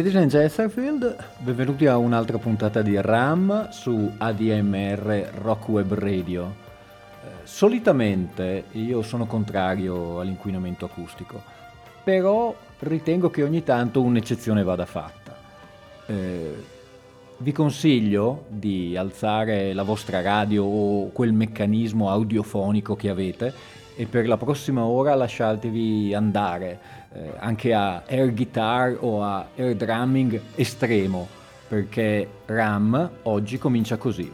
Ladies and Chesterfield, benvenuti a un'altra puntata di RAM su ADMR Rock Web Radio. Eh, solitamente io sono contrario all'inquinamento acustico, però ritengo che ogni tanto un'eccezione vada fatta. Eh, vi consiglio di alzare la vostra radio o quel meccanismo audiofonico che avete e per la prossima ora lasciatevi andare eh, anche a air guitar o a air drumming estremo, perché RAM oggi comincia così.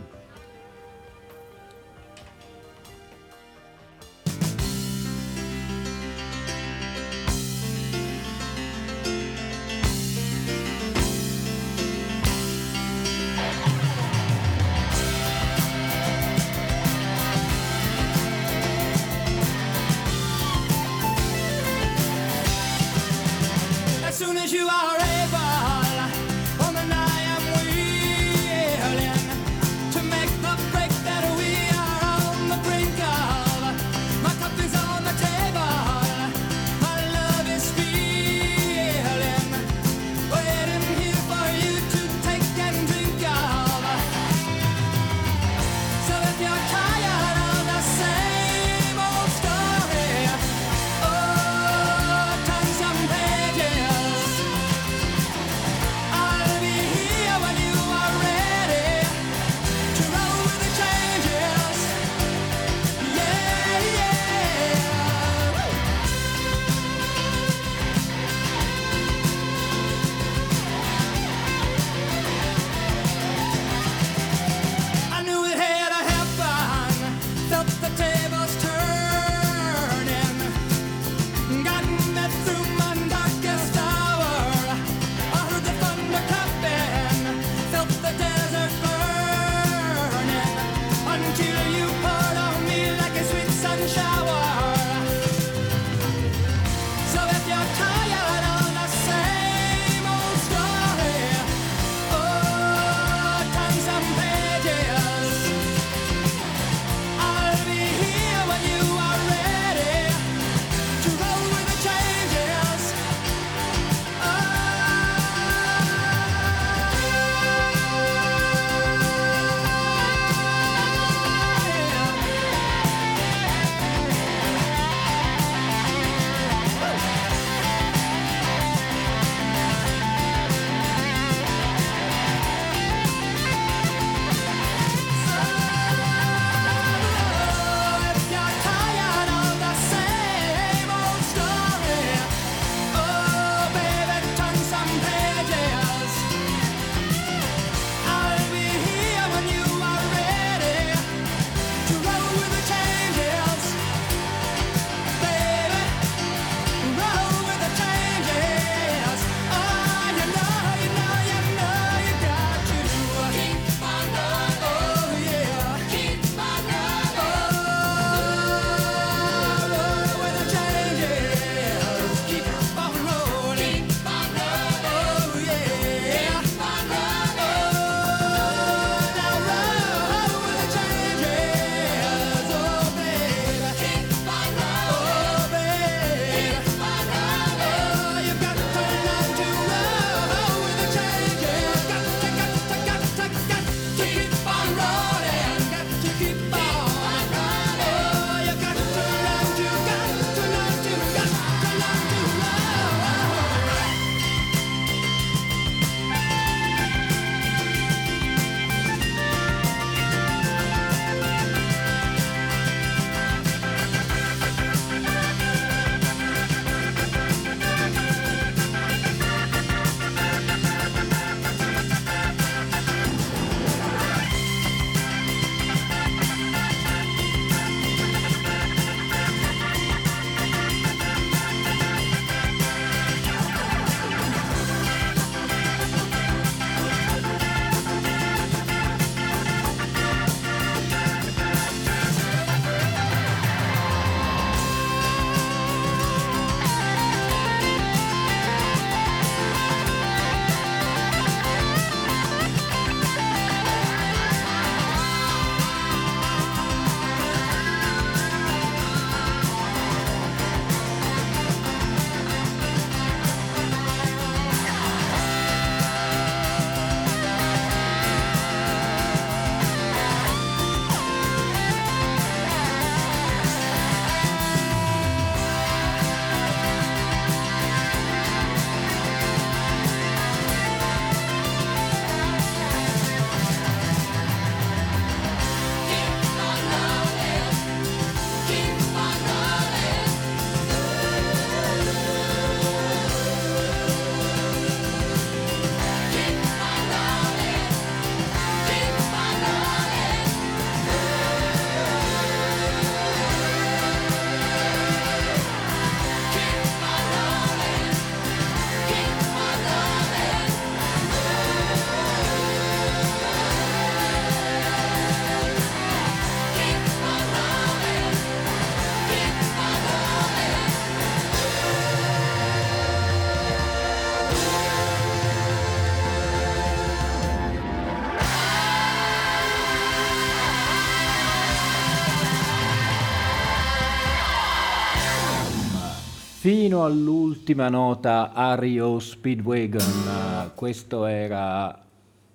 Fino all'ultima nota Ario Speedwagon. questo era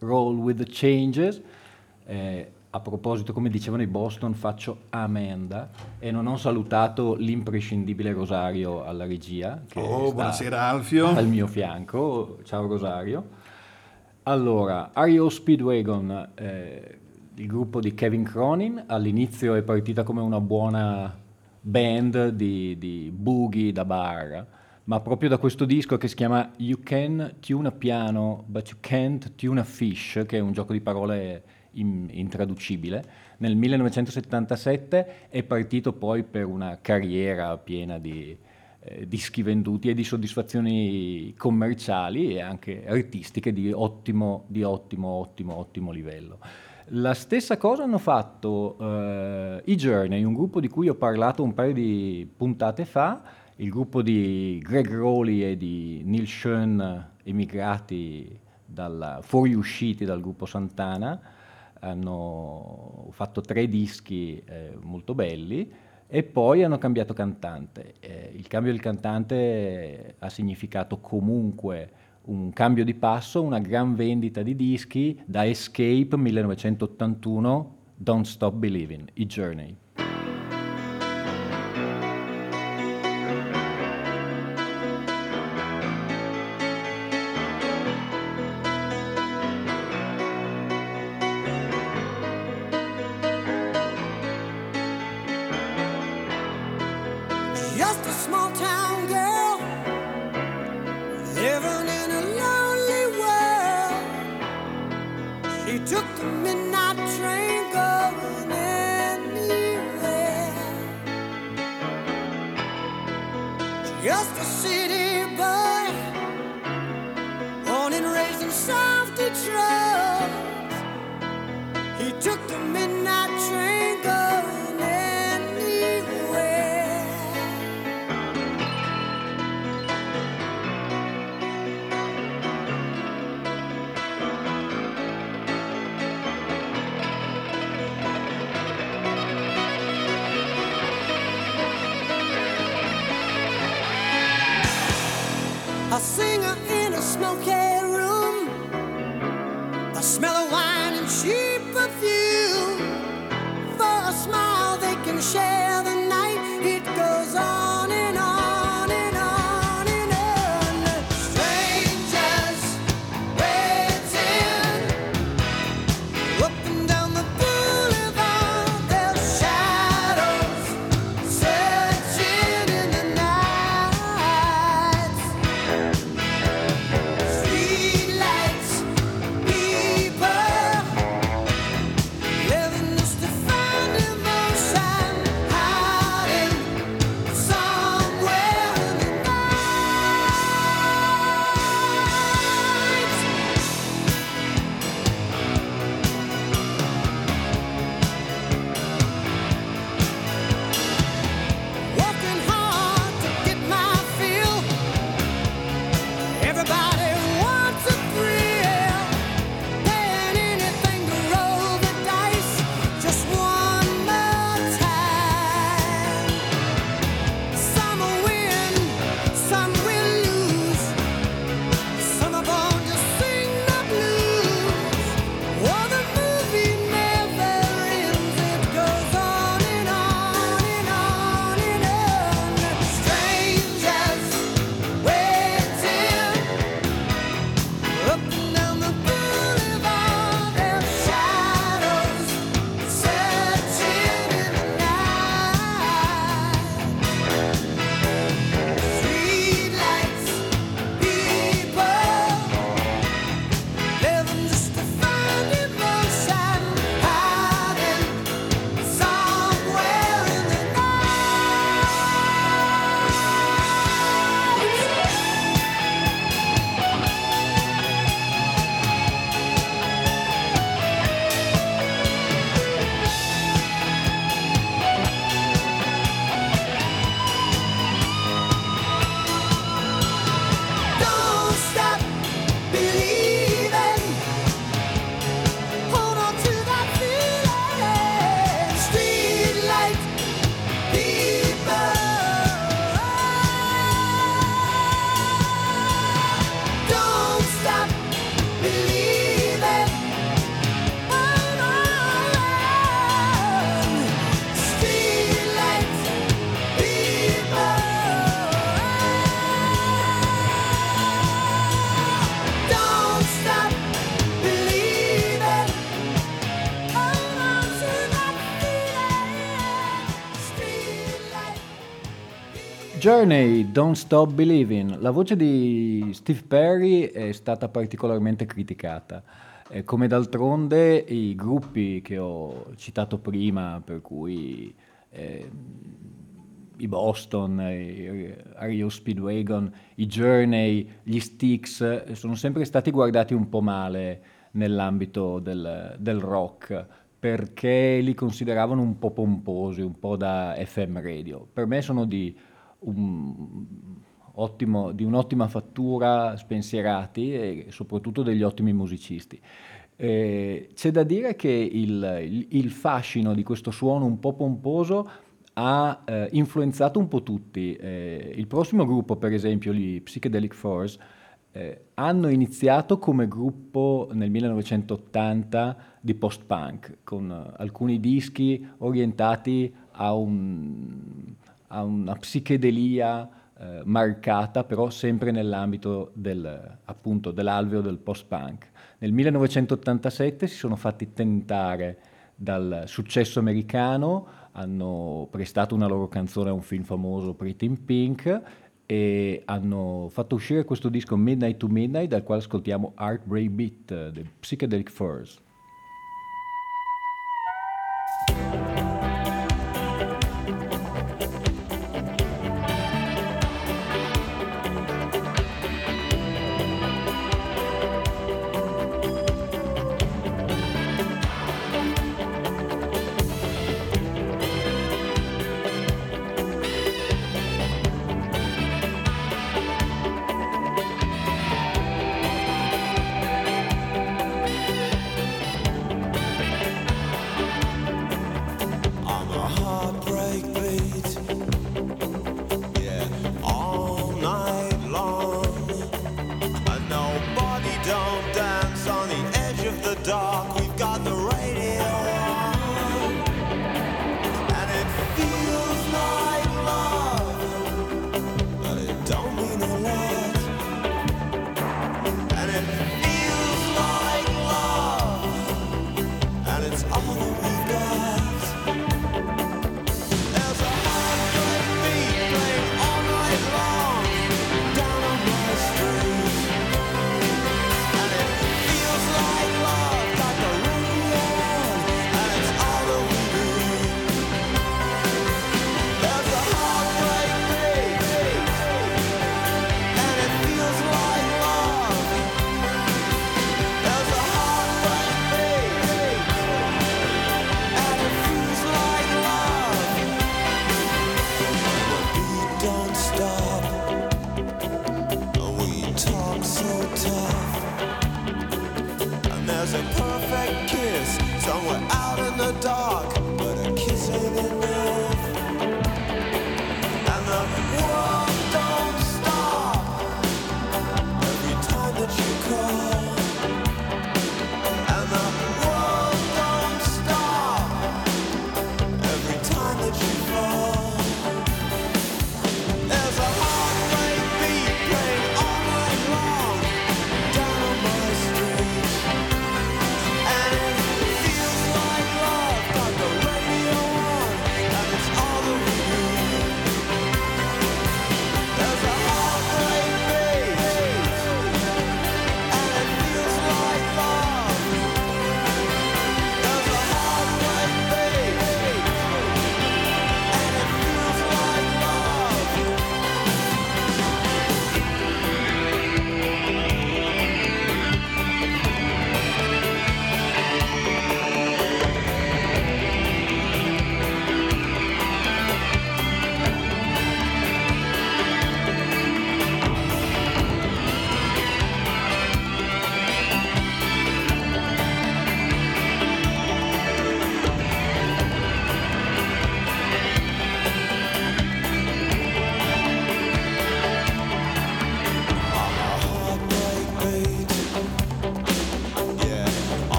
Roll with the Changes. Eh, a proposito, come dicevano i Boston, faccio Amanda e non ho salutato l'imprescindibile Rosario alla regia. Che oh, buonasera Alfio. Al mio fianco. Ciao Rosario. Allora, Ario Speedwagon, eh, il gruppo di Kevin Cronin, all'inizio è partita come una buona band di, di boogie da bar, ma proprio da questo disco che si chiama You Can Tune a Piano, but You Can't Tune a Fish, che è un gioco di parole in, intraducibile, nel 1977 è partito poi per una carriera piena di eh, dischi venduti e di soddisfazioni commerciali e anche artistiche di ottimo, di ottimo, ottimo, ottimo livello. La stessa cosa hanno fatto uh, i Journey, un gruppo di cui ho parlato un paio di puntate fa, il gruppo di Greg Rowley e di Neil Schoen, emigrati dalla, fuoriusciti dal gruppo Santana, hanno fatto tre dischi eh, molto belli e poi hanno cambiato cantante. Eh, il cambio del cantante ha significato comunque un cambio di passo, una gran vendita di dischi da Escape 1981, Don't Stop Believing, i Journey. Journey, Don't Stop Believing. La voce di Steve Perry è stata particolarmente criticata. Eh, come d'altronde i gruppi che ho citato prima, per cui eh, i Boston, i Ario Speedwagon, i Journey, gli Sticks, sono sempre stati guardati un po' male nell'ambito del, del rock perché li consideravano un po' pomposi, un po' da FM radio. Per me sono di un ottimo, di un'ottima fattura, spensierati e soprattutto degli ottimi musicisti. Eh, c'è da dire che il, il, il, fascino di questo suono un po' pomposo ha eh, influenzato un po' tutti. Eh, il prossimo gruppo, per esempio, gli Psychedelic Force, eh, hanno iniziato come gruppo nel 1980 di post-punk, con alcuni dischi orientati a un, ha una psichedelia eh, marcata, però sempre nell'ambito del, appunto, dell'alveo del post-punk. Nel 1987 si sono fatti tentare dal successo americano, hanno prestato una loro canzone a un film famoso, Pretty in Pink, e hanno fatto uscire questo disco Midnight to Midnight, dal quale ascoltiamo Heartbreak Beat, The Psychedelic Furs. star.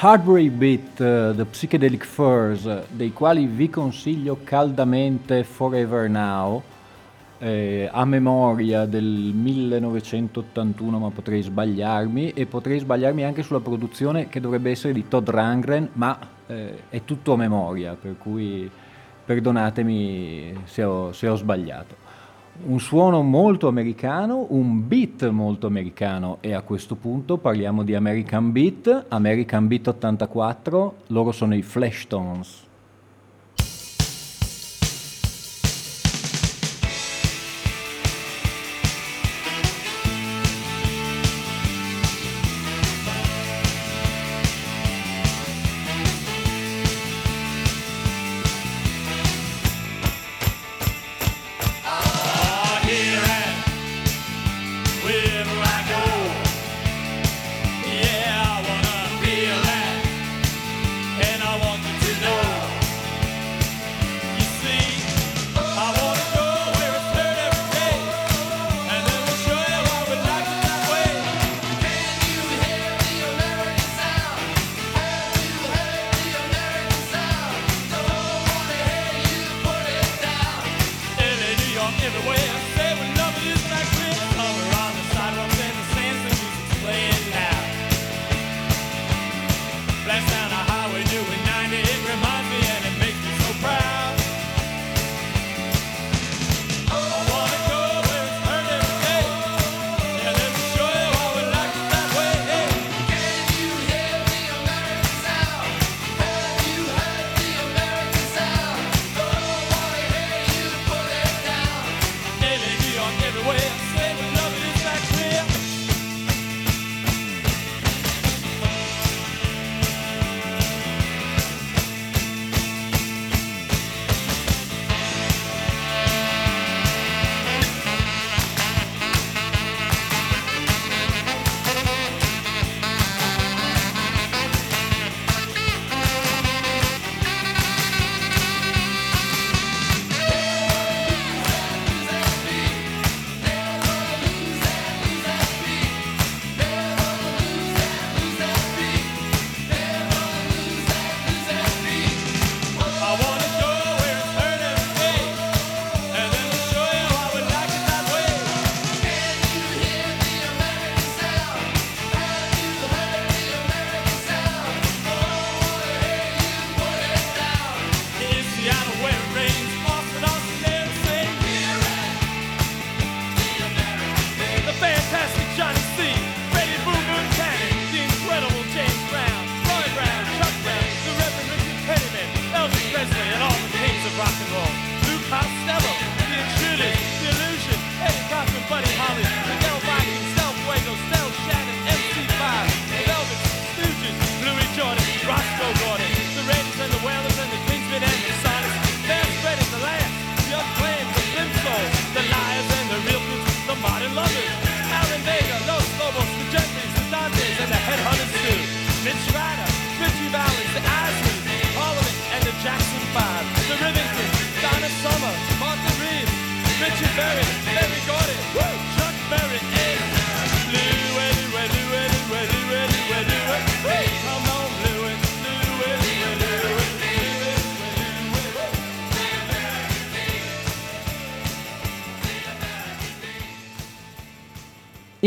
Heartbreak Beat, uh, The Psychedelic Furs, dei quali vi consiglio caldamente Forever Now, eh, a memoria del 1981, ma potrei sbagliarmi, e potrei sbagliarmi anche sulla produzione che dovrebbe essere di Todd Rangren, ma eh, è tutto a memoria, per cui perdonatemi se ho, se ho sbagliato un suono molto americano, un beat molto americano e a questo punto parliamo di American Beat, American Beat 84, loro sono i Flashtones.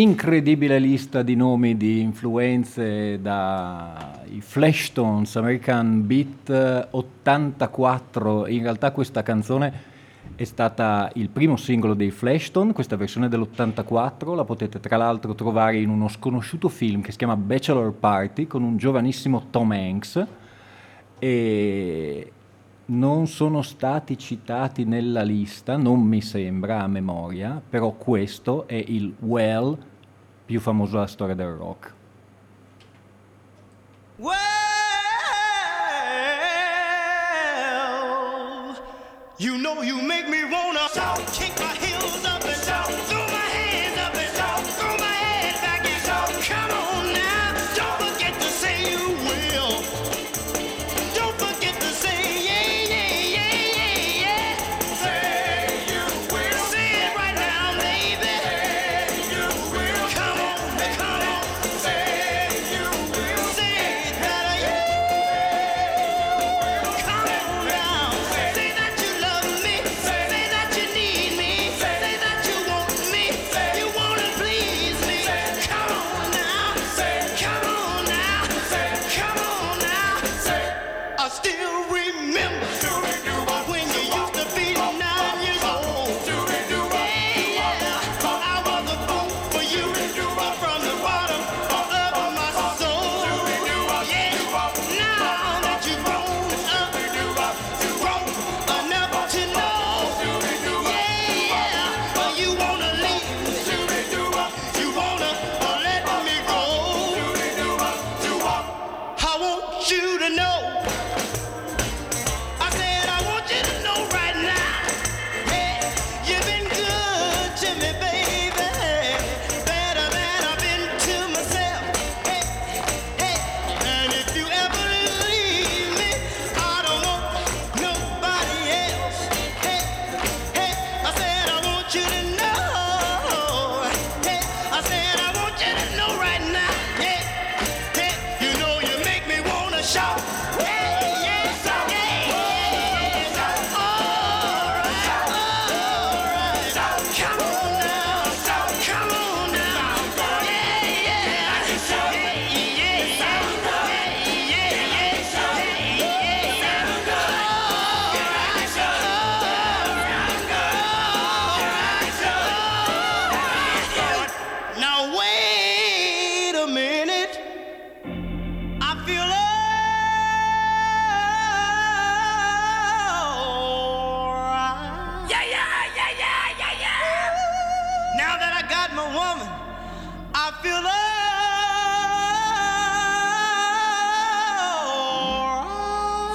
Incredibile lista di nomi di influenze dai Flashtones, American Beat 84. In realtà questa canzone è stata il primo singolo dei Flashton, questa versione dell'84 la potete tra l'altro trovare in uno sconosciuto film che si chiama Bachelor Party con un giovanissimo Tom Hanks e non sono stati citati nella lista, non mi sembra a memoria, però questo è il Well più famoso della storia del rock. Well, you know you make me wanna kick my heels up and down. say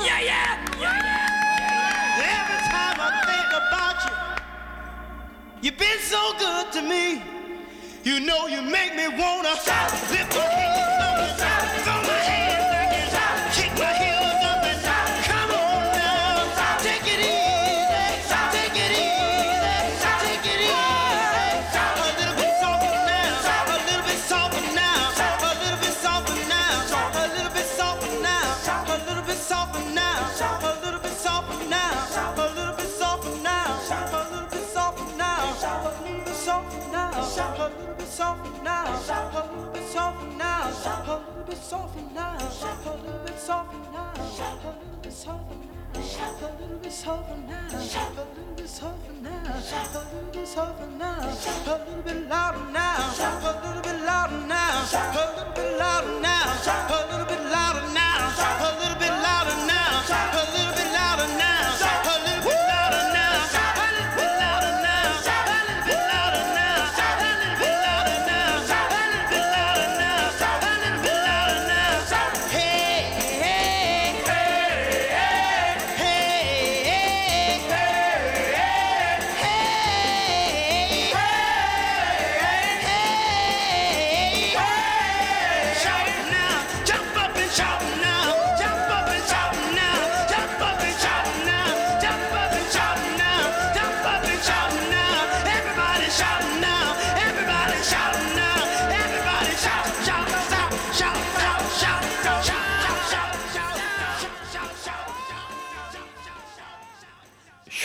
Yeah, yeah, yeah, yeah. Every time I think about you, you've been so good to me. You know you make me wanna lift my hands up, throw my now, a little bit softer now, a little bit softer now, a little bit softer now, a little bit softer now, a little bit softer now, a little bit softer now, a little bit softer now, a little bit softer now, a little bit louder now, a little bit louder now, a little bit louder now, a little bit louder now,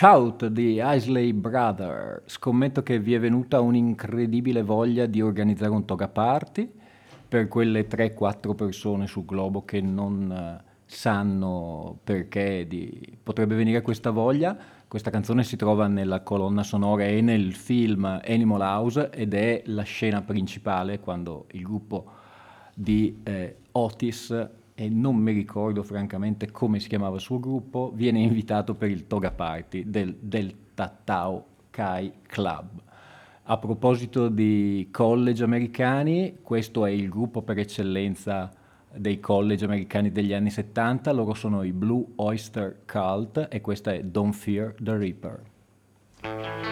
Shout di Isley Brother. Scommetto che vi è venuta un'incredibile voglia di organizzare un toga party per quelle 3-4 persone sul globo che non eh, sanno perché di- potrebbe venire questa voglia. Questa canzone si trova nella colonna sonora e nel film Animal House ed è la scena principale quando il gruppo di eh, Otis e non mi ricordo francamente come si chiamava il suo gruppo, viene invitato per il Toga Party del, del Tatao Kai Club. A proposito di college americani, questo è il gruppo per eccellenza dei college americani degli anni 70, loro sono i Blue Oyster Cult e questa è Don't Fear the Reaper.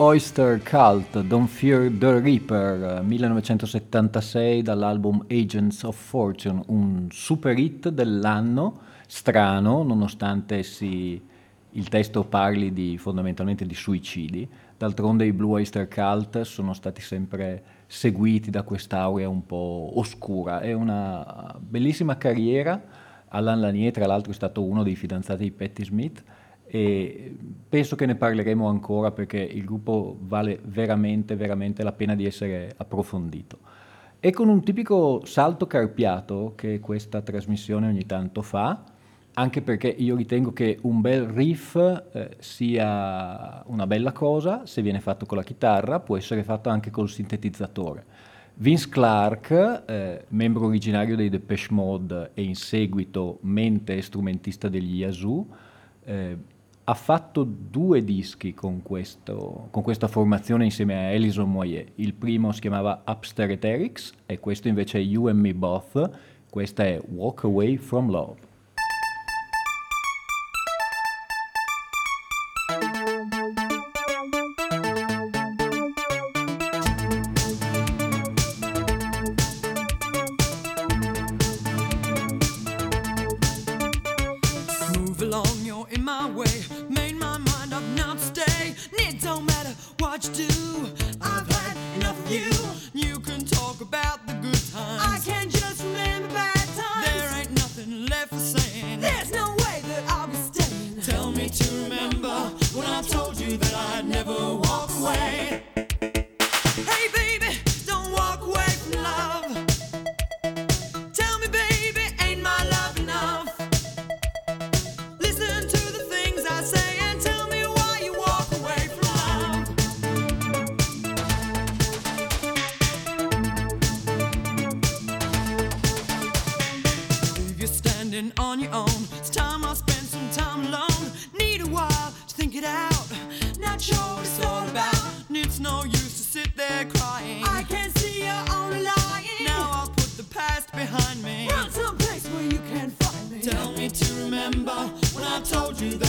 Oyster Cult, Don't Fear the Reaper, 1976 dall'album Agents of Fortune, un super hit dell'anno, strano nonostante si, il testo parli di, fondamentalmente di suicidi. D'altronde i Blue Oyster Cult sono stati sempre seguiti da quest'aurea un po' oscura. È una bellissima carriera. Alan Lanier, tra l'altro, è stato uno dei fidanzati di Patti Smith e penso che ne parleremo ancora perché il gruppo vale veramente, veramente la pena di essere approfondito. E con un tipico salto carpiato che questa trasmissione ogni tanto fa, anche perché io ritengo che un bel riff eh, sia una bella cosa, se viene fatto con la chitarra, può essere fatto anche col sintetizzatore. Vince Clark, eh, membro originario dei Depeche Mode e in seguito mente strumentista degli Yazoo, eh, ha fatto due dischi con, questo, con, questa formazione insieme a Alison Moyer. Il primo si chiamava Upstairs Eterics e questo invece è You and Me Both. Questa è Walk Away from Love.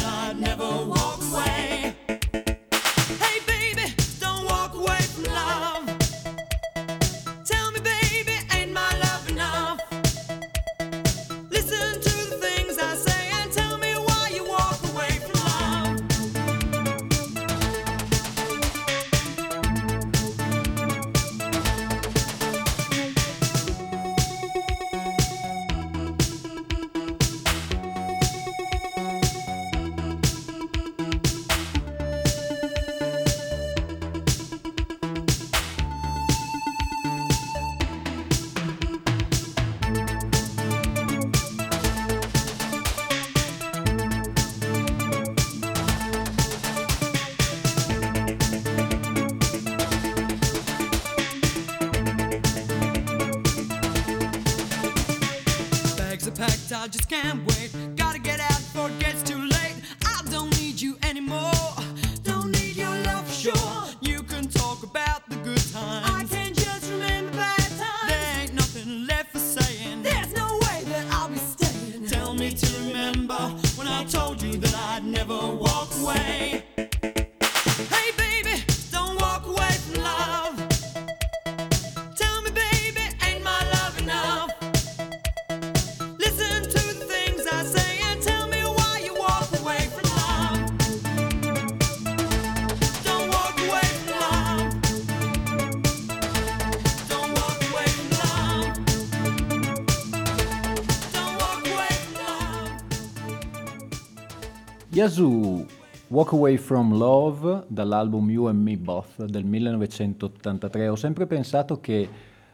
Told you that I'd never walk away. Yazoo, Walk Away From Love dall'album You and Me Both del 1983. Ho sempre pensato che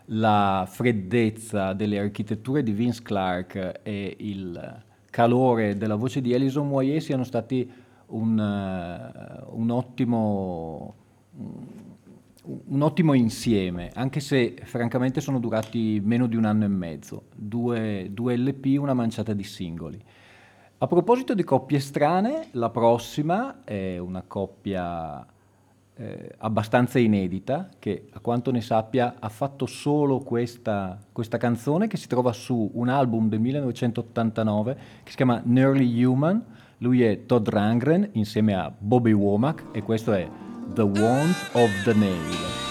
la freddezza delle architetture di Vince Clark e il calore della voce di Alison Moyer siano stati un, eh, un ottimo un ottimo insieme, anche se francamente sono durati meno di un anno e mezzo, due, due LP, una manciata di singoli. A proposito di coppie strane, la prossima è una coppia eh, abbastanza inedita, che a quanto ne sappia ha fatto solo questa, questa canzone che si trova su un album del 1989 che si chiama Nearly Human. Lui è Todd Rangren insieme a Bobby Womack e questo è The Want of the Nail.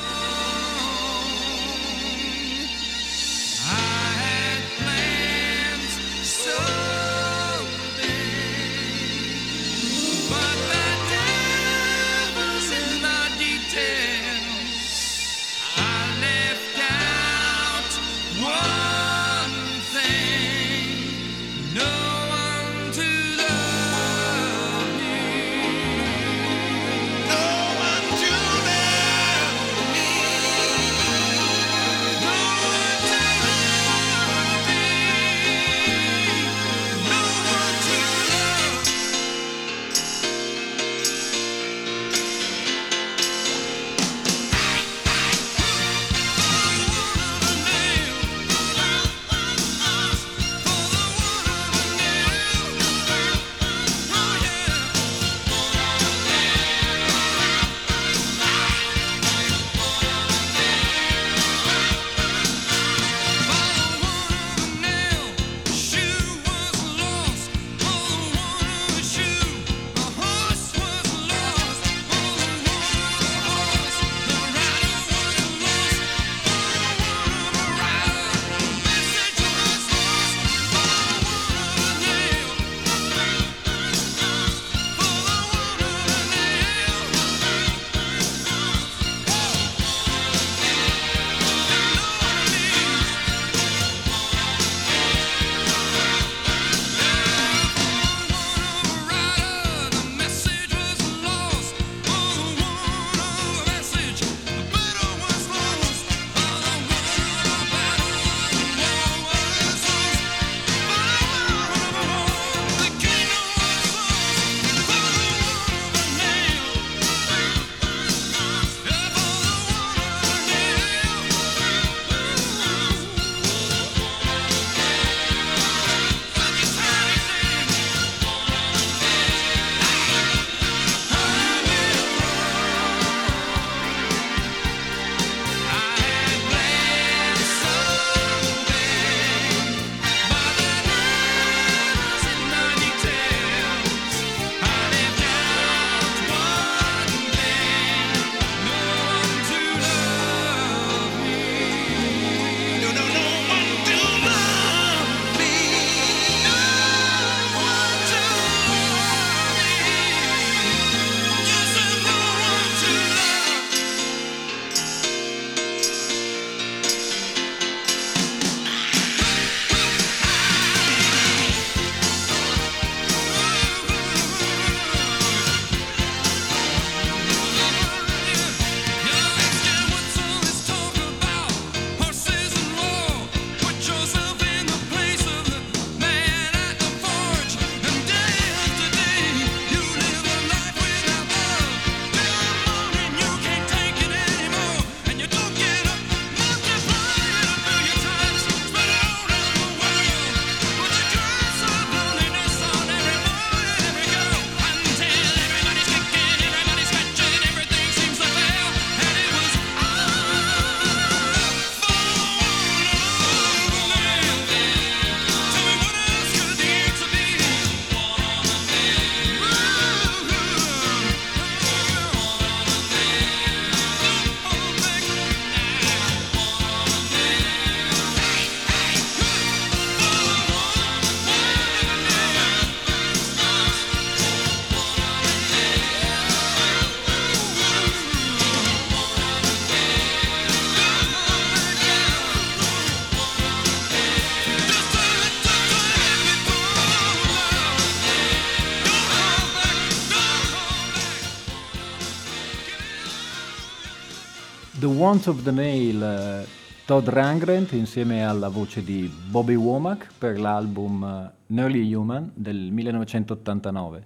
Want of the Nail, eh, Todd Rangren insieme alla voce di Bobby Womack per l'album eh, Nearly Human del 1989.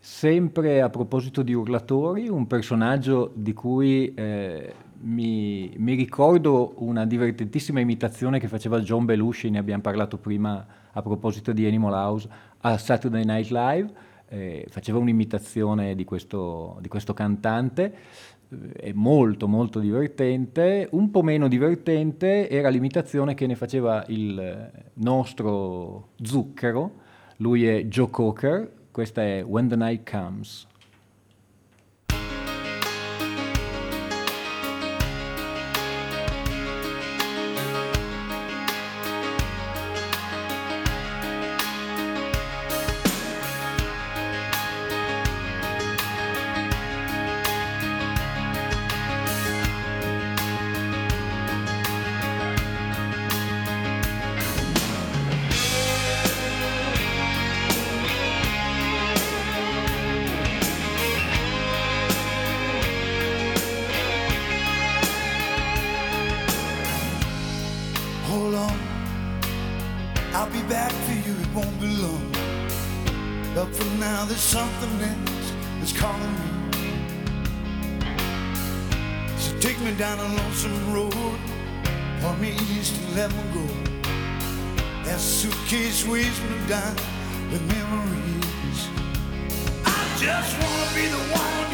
Sempre a proposito di urlatori, un personaggio di cui eh, mi, mi, ricordo una divertentissima imitazione che faceva John Belushi, ne abbiamo parlato prima a proposito di Animal House, a Saturday Night Live. Eh, faceva un'imitazione di questo, di questo cantante è molto molto divertente, un po' meno divertente era l'imitazione che ne faceva il nostro zucchero, lui è Joe Cocker, questa è When the Night Comes. Something else that's calling me. So take me down a lonesome road, point me east and let me go. That suitcase weighs me down with memories. I just wanna be the one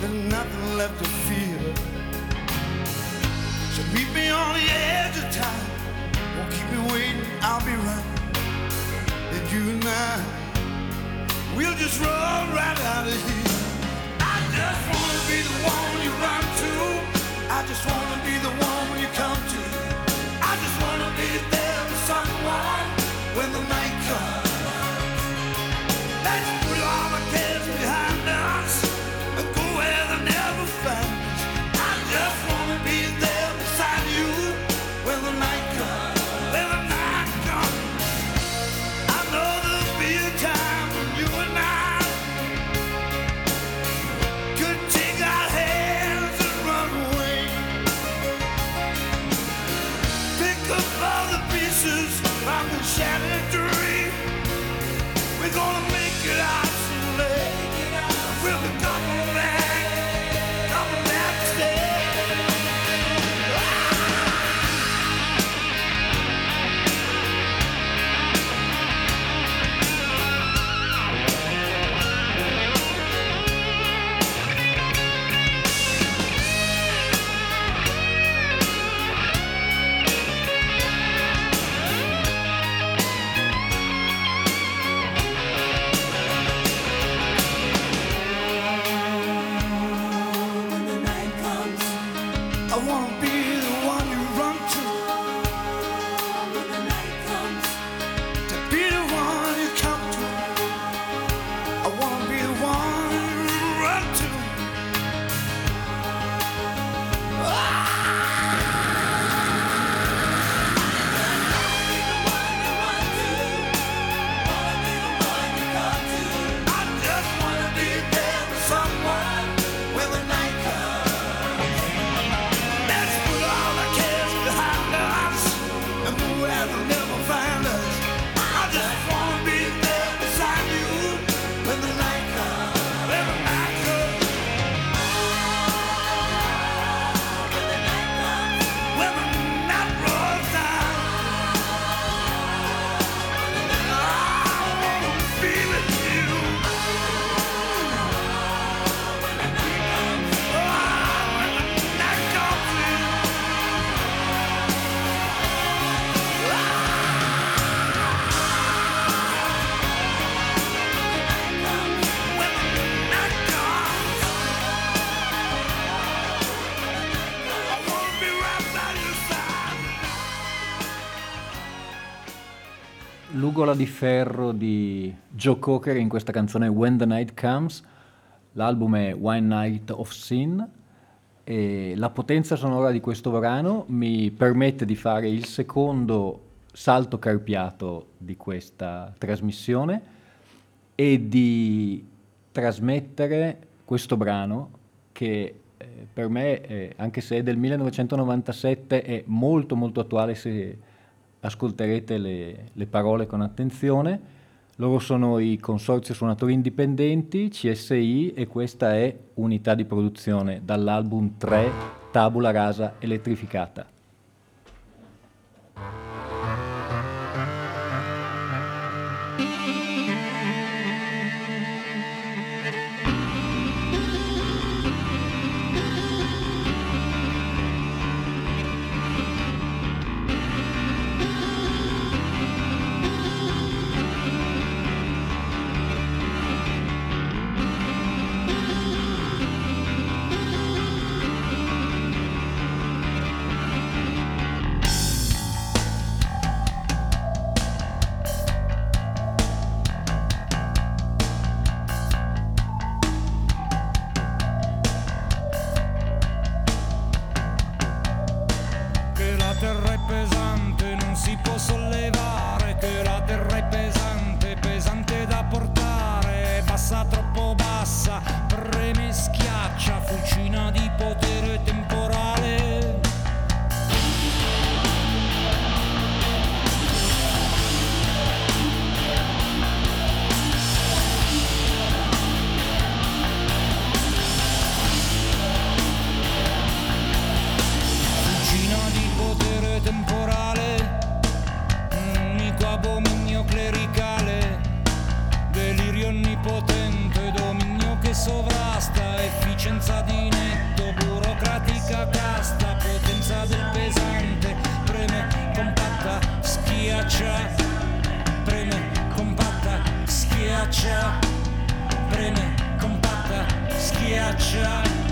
there's nothing left to fear. So meet me on the edge of time. Won't keep me waiting, I'll be right. Then you and I, we'll just run right out of here. I just wanna be the one you run to. I just wanna be the one you come to. I just wanna be there for someone when the L'ugola di ferro di Joe Cocker in questa canzone When the Night Comes. L'album è One Night of Sin e la potenza sonora di questo brano mi permette di fare il secondo salto carpiato di questa trasmissione e di trasmettere questo brano che eh, per me, eh, anche se è del 1997, è molto molto attuale se ascolterete le, le parole con attenzione. Loro sono i Consorzio Suonatori Indipendenti, CSI, e questa è Unità di Produzione dall'album 3 Tabula Rasa Elettrificata. Bassa, troppo bassa, preme schiaccia, fucina di potere temporale. Fucina di potere temporale, un unico abominio clericale, sovrasta, efficienza di netto, burocratica casta, potenza del pesante, preme compatta, schiaccia, preme compatta, schiaccia, preme compatta, schiaccia.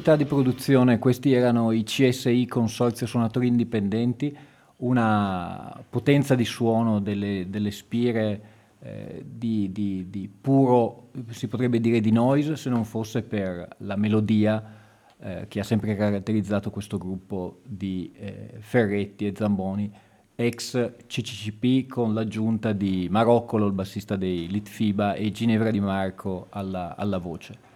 Unità di produzione, questi erano i CSI Consorzio Suonatori Indipendenti, una potenza di suono delle, delle spire eh, di, di- di puro, si potrebbe dire di noise, se non fosse per la melodia eh, che ha sempre caratterizzato questo gruppo di eh, Ferretti e Zamboni, ex CCCP con l'aggiunta di Maroccolo, il bassista dei Litfiba, e Ginevra Di Marco alla- alla voce.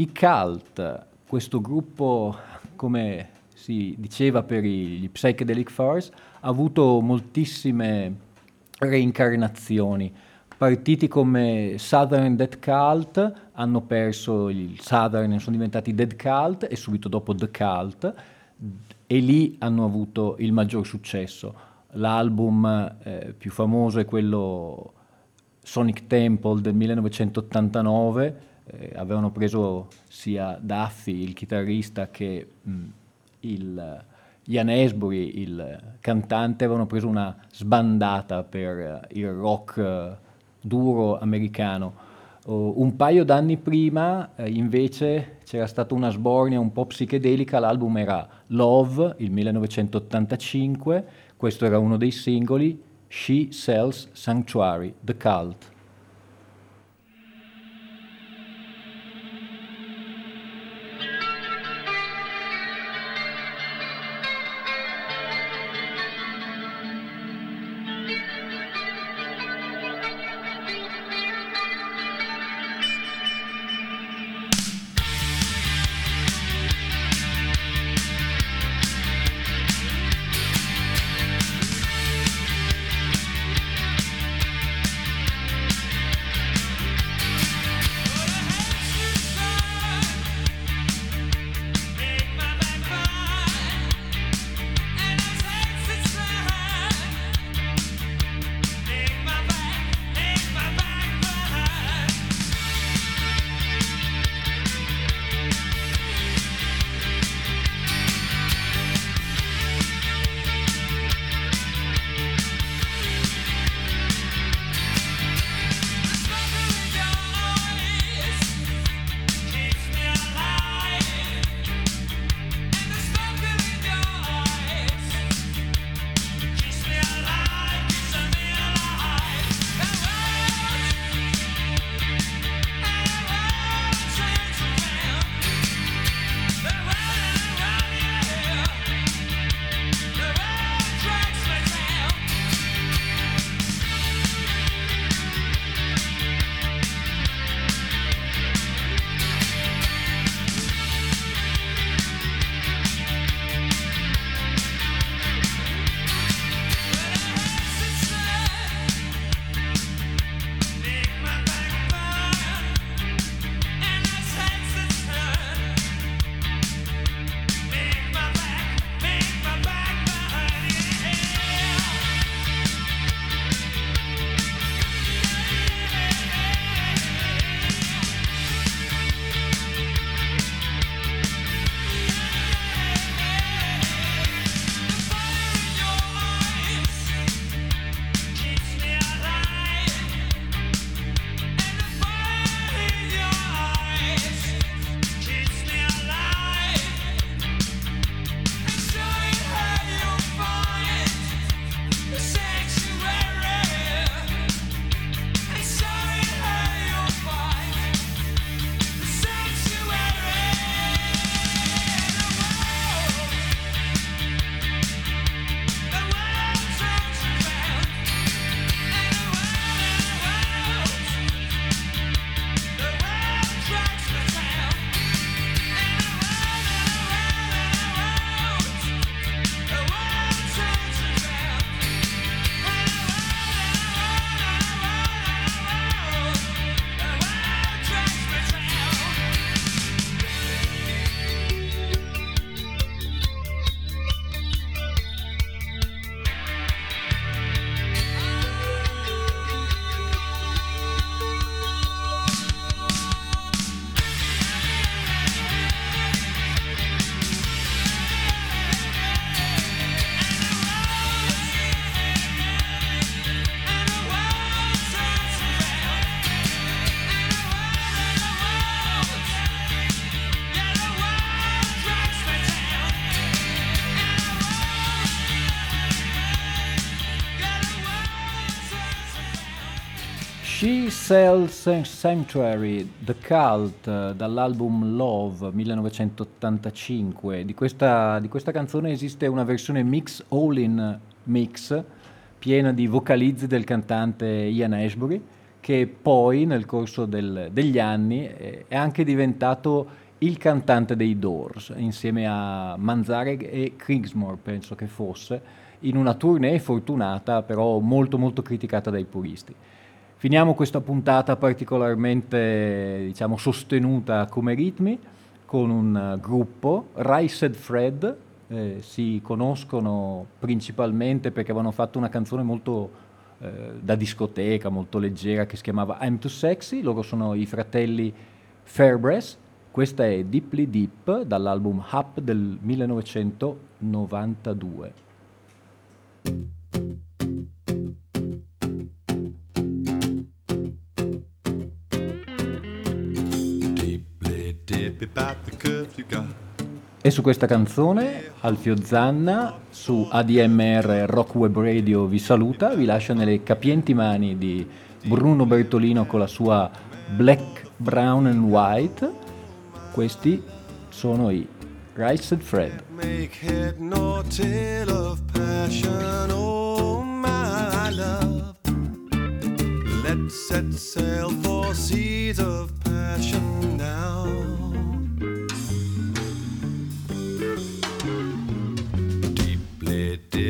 I Cult, questo gruppo, come si diceva per gli Psychedelic Furs, ha avuto moltissime reincarnazioni. Partiti come Southern Dead Cult hanno perso il Southern sono diventati Dead Cult e subito dopo The Cult. e lì hanno avuto il maggior successo. L'album eh, più famoso è quello Sonic Temple del 1989, eh, avevano preso sia Duffy, il chitarrista, che mh, il, Ian Esbury, il cantante, avevano preso una sbandata per uh, il rock uh, duro americano. Uh, un paio d'anni prima, eh, invece, c'era stata una sbornia un po' psichedelica, l'album era Love, il 1985, questo era uno dei singoli, She Sells Sanctuary, The Cult. Cells Sanctuary, The Cult, dall'album Love 1985. Di questa, di questa, canzone esiste una versione mix all-in mix, piena di vocalizzi del cantante Ian Ashbury, che poi nel corso del, degli anni è anche diventato il cantante dei Doors, insieme a Manzarek e Krigsmore, penso che fosse, in una tournée fortunata, però molto molto criticata dai puristi. Finiamo questa puntata particolarmente diciamo, sostenuta come ritmi con un gruppo, Riced Fred, eh, si conoscono principalmente perché avevano fatto una canzone molto eh, da discoteca, molto leggera, che si chiamava I'm Too Sexy. Loro sono i fratelli Fairbrass. Questa è Deeply Deep dall'album Up del 1992. E su questa canzone Alfio Zanna su ADMR Rock Web Radio vi saluta, vi lascia nelle capienti mani di Bruno Bertolino con la sua Black, Brown and White. Questi sono i Rice and Fred. Make head nor tail of passion, oh my love. Let's set sail for seas of passion now.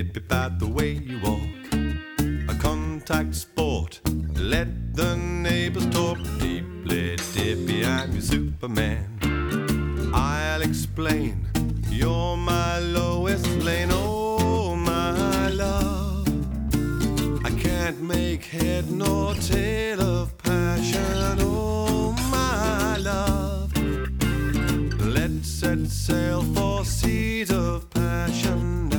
Dip about the way you walk. A contact sport. Let the neighbors talk deeply dippy. I'm your Superman. I'll explain. You're my lowest lane. Oh, my love. I can't make head nor tail of passion. Oh, my love. Let's set sail for seas of passion.